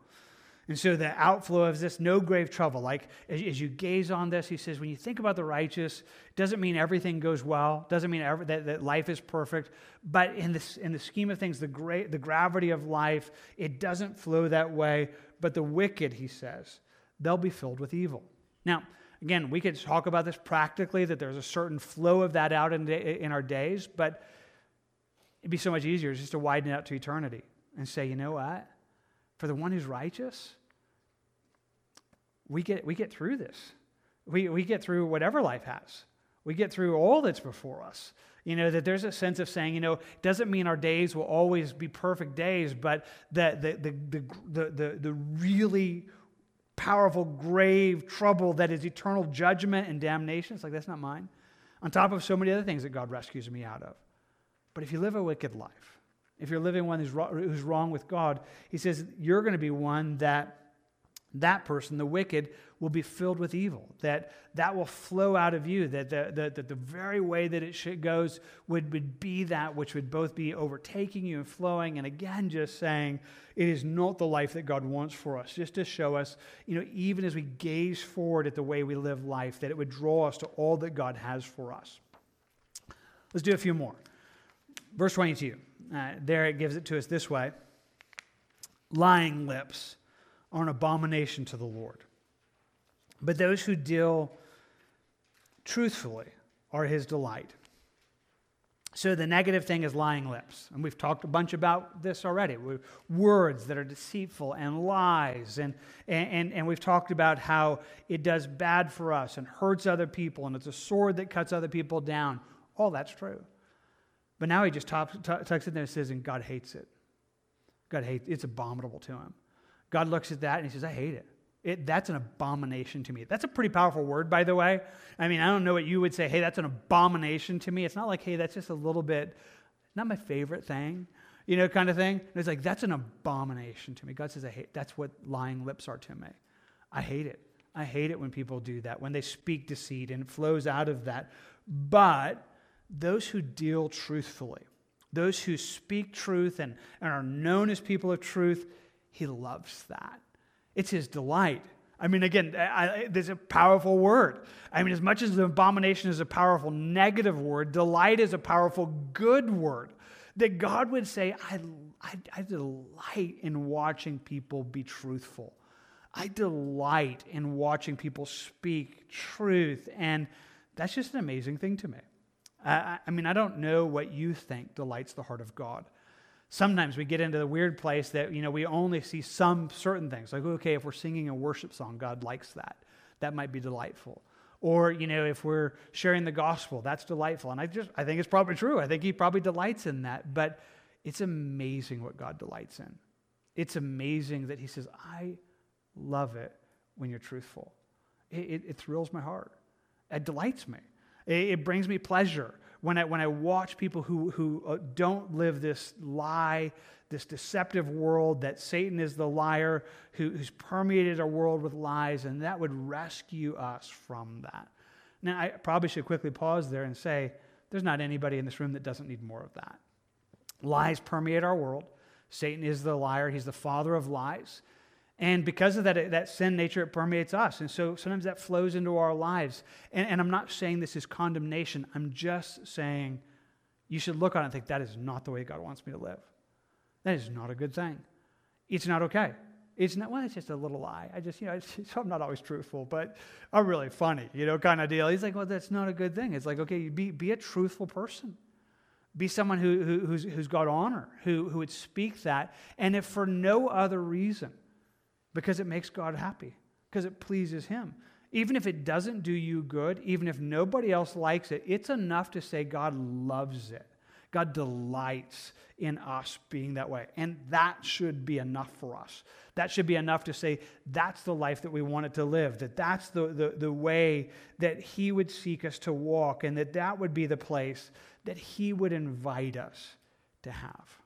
And so the outflow of this, no grave trouble. Like as, you gaze on this, he says, when you think about the righteous, doesn't mean everything goes well, doesn't mean that, that life is perfect. But in, this, in the scheme of things, the, great, the gravity of life, it doesn't flow that way. But the wicked, he says, they'll be filled with evil. Now, again, we could talk about this practically, that there's a certain flow of that out in, in our days, but it'd be so much easier just to widen it out to eternity and say, you know what? For the one who's righteous, we get, we get through this. We, we get through whatever life has. We get through all that's before us. You know, that there's a sense of saying, you know, it doesn't mean our days will always be perfect days, but that the, the, the, the, the, the really powerful, grave trouble that is eternal judgment and damnation, it's like, that's not mine. On top of so many other things that God rescues me out of. But if you live a wicked life, if you're living one who's, who's wrong with God, he says you're going to be one that that person, the wicked, will be filled with evil. That that will flow out of you. That the, the, the, the very way that it goes would, would be that which would both be overtaking you and flowing. And again, just saying it is not the life that God wants for us. Just to show us, you know, even as we gaze forward at the way we live life, that it would draw us to all that God has for us. Let's do a few more. Verse 22. Uh, there it gives it to us this way lying lips are an abomination to the Lord. But those who deal truthfully are his delight. So the negative thing is lying lips. And we've talked a bunch about this already. Words that are deceitful and lies. And, and, and we've talked about how it does bad for us and hurts other people and it's a sword that cuts other people down. All that's true. But now he just tucks it there and says, and God hates it. God hates It's abominable to him. God looks at that and he says, I hate it. it. That's an abomination to me. That's a pretty powerful word, by the way. I mean, I don't know what you would say, hey, that's an abomination to me. It's not like, hey, that's just a little bit, not my favorite thing, you know, kind of thing. And it's like, that's an abomination to me. God says, I hate, that's what lying lips are to me. I hate it. I hate it when people do that, when they speak deceit and it flows out of that. But those who deal truthfully, those who speak truth and, and are known as people of truth, he loves that. It's his delight. I mean, again, I, there's a powerful word. I mean, as much as abomination is a powerful negative word, delight is a powerful good word. That God would say, I, I, I delight in watching people be truthful. I delight in watching people speak truth. And that's just an amazing thing to me. I, I mean, I don't know what you think delights the heart of God. Sometimes we get into the weird place that, you know, we only see some certain things. Like, okay, if we're singing a worship song, God likes that. That might be delightful. Or, you know, if we're sharing the gospel, that's delightful. And I just, I think it's probably true. I think he probably delights in that. But it's amazing what God delights in. It's amazing that he says, I love it when you're truthful. It, it, it thrills my heart. It delights me. It, it brings me pleasure when I, when I watch people who, who uh, don't live this lie, this deceptive world that Satan is the liar who, who's permeated our world with lies, and that would rescue us from that. Now, I probably should quickly pause there and say there's not anybody in this room that doesn't need more of that. Lies permeate our world. Satan is the liar, he's the father of lies. And because of that, that sin nature, it permeates us. And so sometimes that flows into our lives. And, and I'm not saying this is condemnation. I'm just saying you should look on it and think, that is not the way God wants me to live. That is not a good thing. It's not okay. It's not, well, it's just a little lie. I just, you know, I'm not always truthful, but I'm really funny, you know, kind of deal. He's like, well, that's not a good thing. It's like, okay, be, be a truthful person. Be someone who, who, who's, who's got honor, who, who would speak that. And if for no other reason, because it makes God happy, because it pleases Him. Even if it doesn't do you good, even if nobody else likes it, it's enough to say God loves it. God delights in us being that way. And that should be enough for us. That should be enough to say that's the life that we wanted to live, that that's the, the, the way that He would seek us to walk, and that that would be the place that He would invite us to have.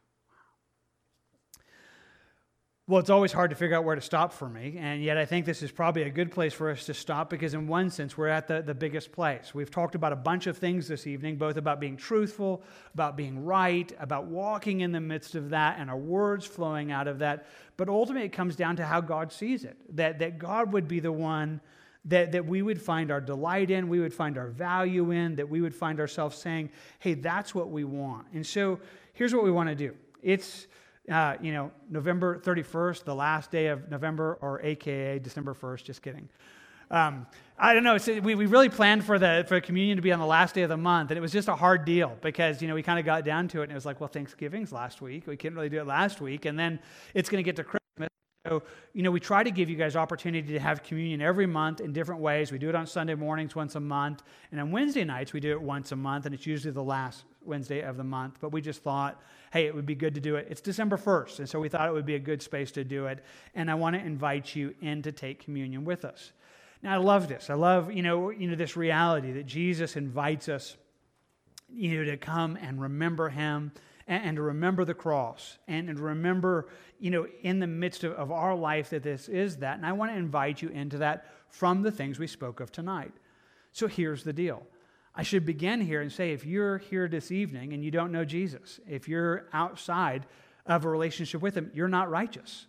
Well, it's always hard to figure out where to stop for me, and yet I think this is probably a good place for us to stop because, in one sense, we're at the, the biggest place. We've talked about a bunch of things this evening, both about being truthful, about being right, about walking in the midst of that, and our words flowing out of that. But ultimately, it comes down to how God sees it that, that God would be the one that, that we would find our delight in, we would find our value in, that we would find ourselves saying, hey, that's what we want. And so here's what we want to do. It's, uh, you know, November 31st, the last day of November, or AKA December 1st, just kidding. Um, I don't know. we, we really planned for the for communion to be on the last day of the month, and it was just a hard deal because you know we kind of got down to it, and it was like, well, Thanksgiving's last week. We couldn't really do it last week, and then it's going to get to Christmas. So, you know, we try to give you guys opportunity to have communion every month in different ways. We do it on Sunday mornings once a month, and on Wednesday nights we do it once a month, and it's usually the last Wednesday of the month. But we just thought, hey, it would be good to do it. It's December 1st, and so we thought it would be a good space to do it. And I want to invite you in to take communion with us. Now, I love this. I love, you know, you know this reality that Jesus invites us, you know, to come and remember him and, and to remember the cross and, and remember, you know, in the midst of, of our life that this is that. And I want to invite you into that from the things we spoke of tonight. So here's the deal. I should begin here and say if you're here this evening and you don't know Jesus, if you're outside of a relationship with Him, you're not righteous.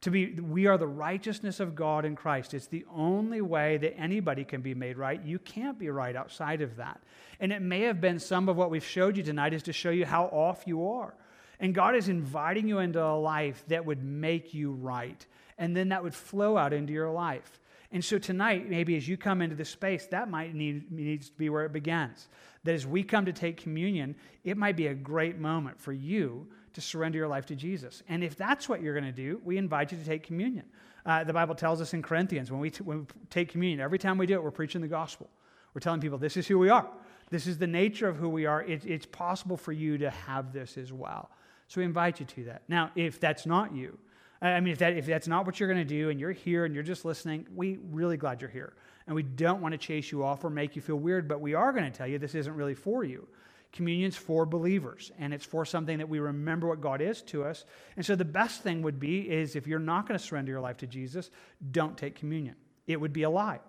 To be, we are the righteousness of God in Christ. It's the only way that anybody can be made right. You can't be right outside of that. And it may have been some of what we've showed you tonight is to show you how off you are. And God is inviting you into a life that would make you right. And then that would flow out into your life. And so tonight, maybe as you come into this space, that might need needs to be where it begins. That as we come to take communion, it might be a great moment for you to surrender your life to Jesus. And if that's what you're going to do, we invite you to take communion. Uh, the Bible tells us in Corinthians when we, t- when we take communion, every time we do it, we're preaching the gospel. We're telling people this is who we are. This is the nature of who we are. It, it's possible for you to have this as well. So we invite you to that. Now, if that's not you, I mean, if, that, if that's not what you're going to do and you're here and you're just listening, we really glad you're here. And we don't want to chase you off or make you feel weird, but we are going to tell you this isn't really for you. Communion's for believers, and it's for something that we remember what God is to us. And so the best thing would be is if you're not going to surrender your life to Jesus, don't take communion. It would be a lie.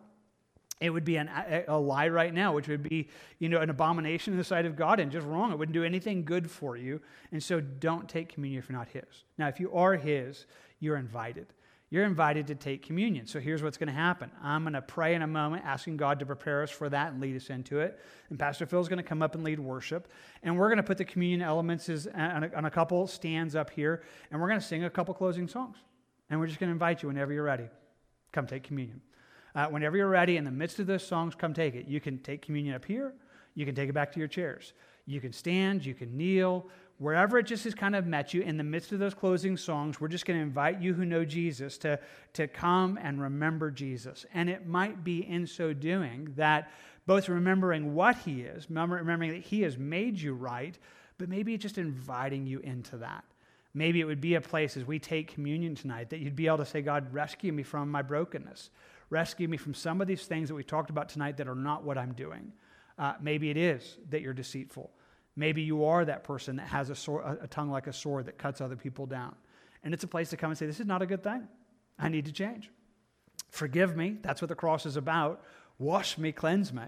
It would be an, a, lie right now, which would be, you know, an abomination in the sight of God and just wrong. It wouldn't do anything good for you. And so don't take communion if you're not His. Now, if you are His, you're invited you're invited to take communion. So here's what's going to happen. I'm going to pray in a moment, asking God to prepare us for that and lead us into it. And Pastor Phil's going to come up and lead worship. And we're going to put the communion elements uh, on a, on a couple stands up here, and we're going to sing a couple closing songs. And we're just going to invite you whenever you're ready. Come take communion. Uh, whenever you're ready, in the midst of those songs, come take it. You can take communion up here. You can take it back to your chairs. You can stand. You can kneel wherever it just has kind of met you in the midst of those closing songs, we're just going to invite you who know Jesus to, to come and remember Jesus. And it might be in so doing that both remembering what he is, remembering that he has made you right, but maybe just inviting you into that. Maybe it would be a place as we take communion tonight that you'd be able to say, God, rescue me from my brokenness. Rescue me from some of these things that we talked about tonight that are not what I'm doing. Uh, maybe it is that you're deceitful. Maybe you are that person that has a, a tongue like a sword that cuts other people down. And it's a place to come and say, This is not a good thing. I need to change. Forgive me. That's what the cross is about. Wash me, cleanse me,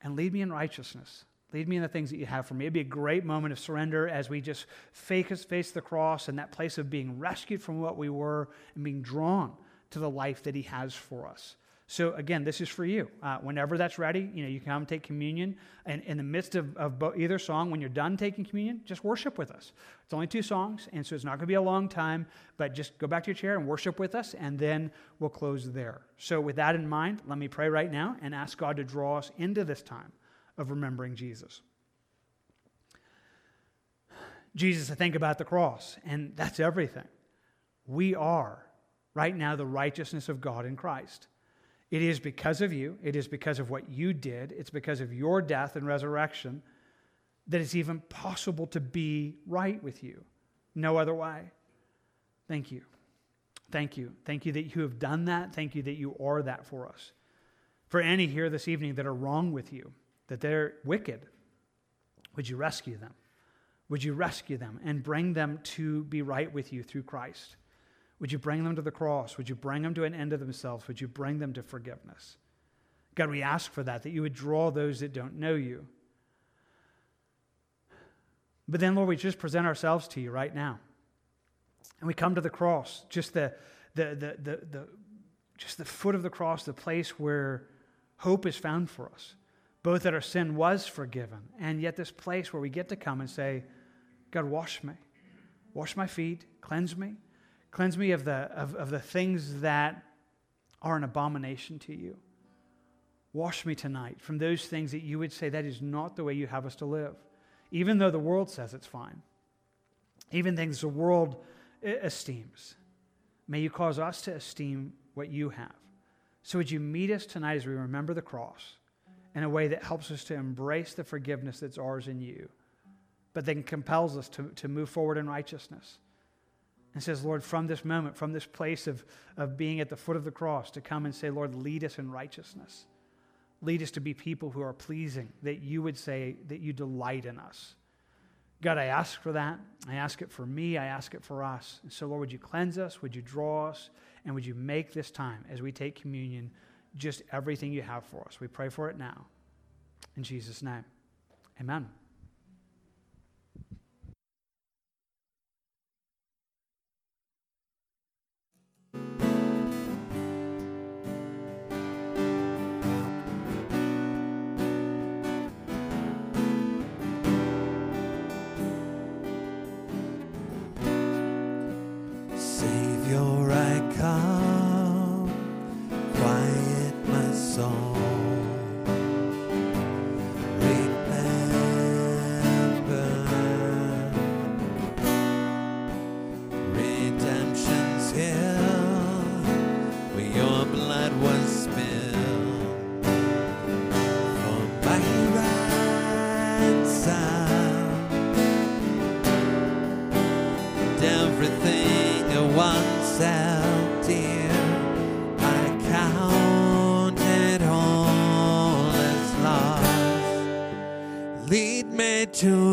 and lead me in righteousness. Lead me in the things that you have for me. It'd be a great moment of surrender as we just face the cross and that place of being rescued from what we were and being drawn to the life that He has for us. So again, this is for you. Uh, whenever that's ready, you know you can come take communion, and in the midst of, of either song, when you're done taking communion, just worship with us. It's only two songs, and so it's not going to be a long time. But just go back to your chair and worship with us, and then we'll close there. So with that in mind, let me pray right now and ask God to draw us into this time of remembering Jesus. Jesus, I think about the cross, and that's everything. We are right now the righteousness of God in Christ. It is because of you, it is because of what you did, it's because of your death and resurrection that it's even possible to be right with you. No other way. Thank you. Thank you. Thank you that you have done that. Thank you that you are that for us. For any here this evening that are wrong with you, that they're wicked, would you rescue them? Would you rescue them and bring them to be right with you through Christ? Would you bring them to the cross? Would you bring them to an end of themselves? Would you bring them to forgiveness? God, we ask for that, that you would draw those that don't know you. But then, Lord, we just present ourselves to you right now. And we come to the cross, just the, the, the, the, the just the foot of the cross, the place where hope is found for us both that our sin was forgiven, and yet this place where we get to come and say, God, wash me. Wash my feet, cleanse me. Cleanse me of the, of, of the things that are an abomination to you. Wash me tonight from those things that you would say that is not the way you have us to live, even though the world says it's fine, even things the world esteems. May you cause us to esteem what you have. So, would you meet us tonight as we remember the cross? in a way that helps us to embrace the forgiveness that's ours in you, but then compels us to, to move forward in righteousness. And says, Lord, from this moment, from this place of, of being at the foot of the cross, to come and say, Lord, lead us in righteousness. Lead us to be people who are pleasing, that you would say that you delight in us. God, I ask for that. I ask it for me. I ask it for us. And so, Lord, would you cleanse us? Would you draw us? And would you make this time as we take communion just everything you have for us. We pray for it now. In Jesus' name, amen.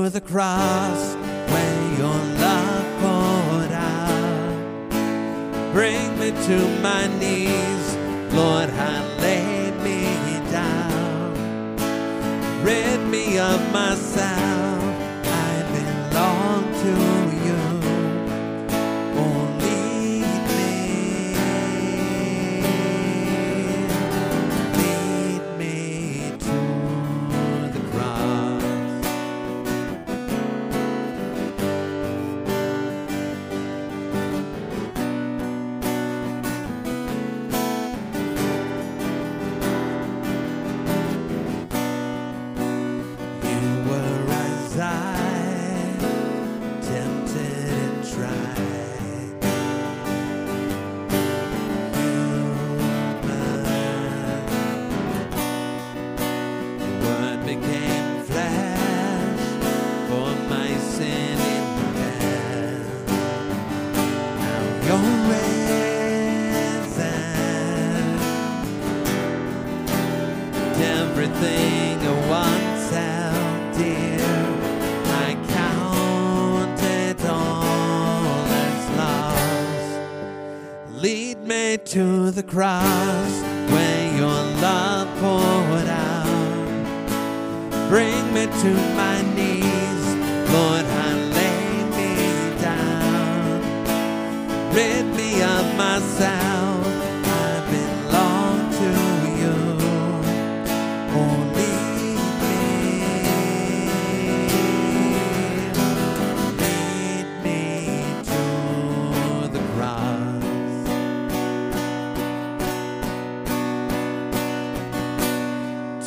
The cross where your love poured out. Bring me to my knees, Lord, I lay me down. Rid me of myself, I belong to Cry.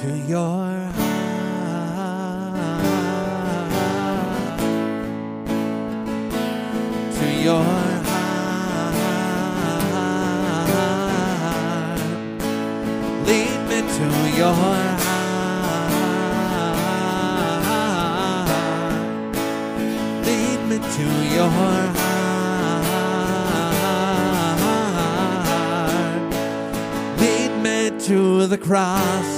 to your heart, to your heart. Lead me to your heart. Lead me to your heart. Lead me to the cross.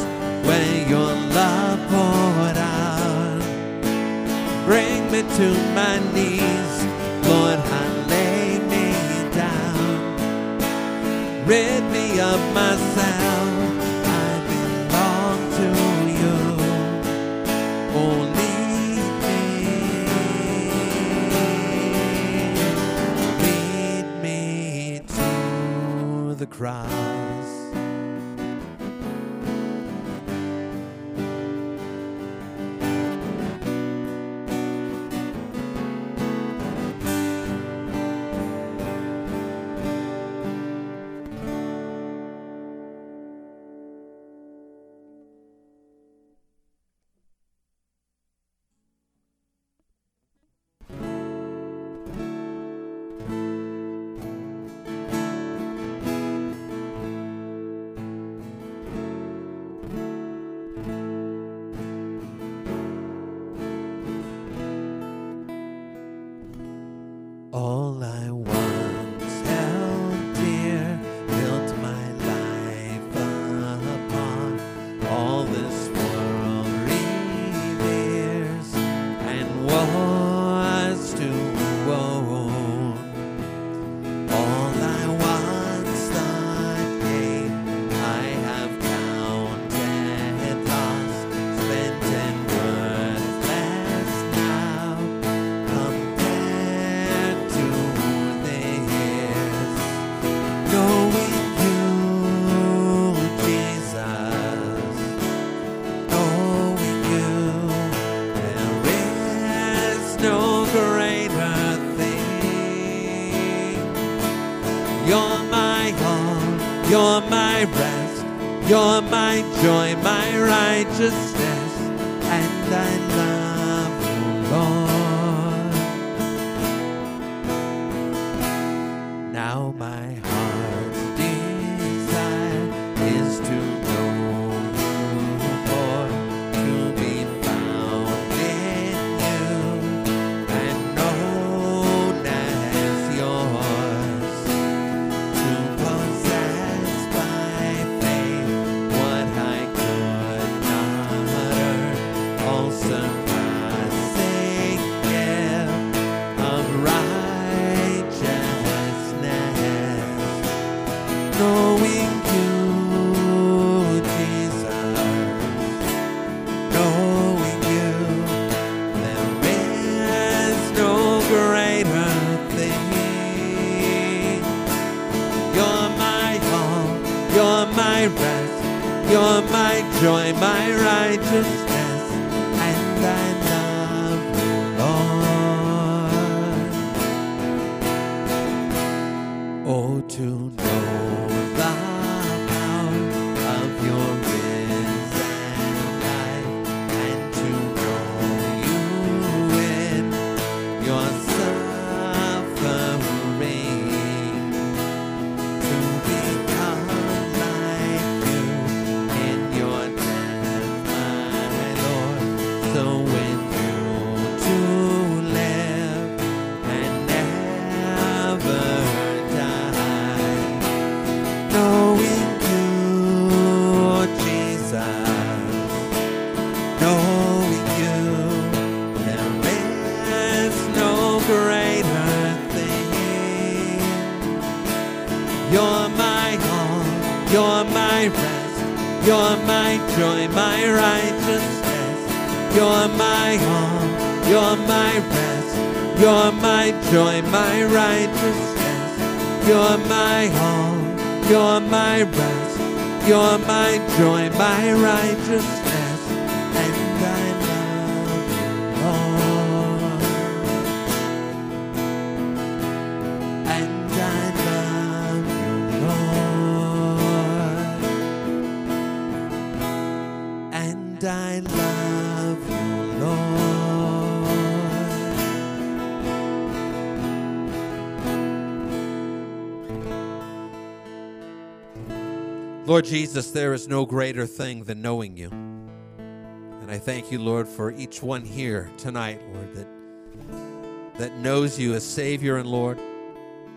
Lord Jesus, there is no greater thing than knowing you. And I thank you, Lord, for each one here tonight, Lord, that that knows you as Savior and Lord,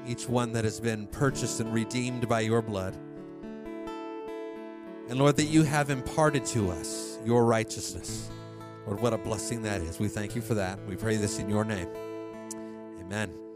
each one that has been purchased and redeemed by your blood. And Lord, that you have imparted to us your righteousness. Lord, what a blessing that is. We thank you for that. We pray this in your name. Amen.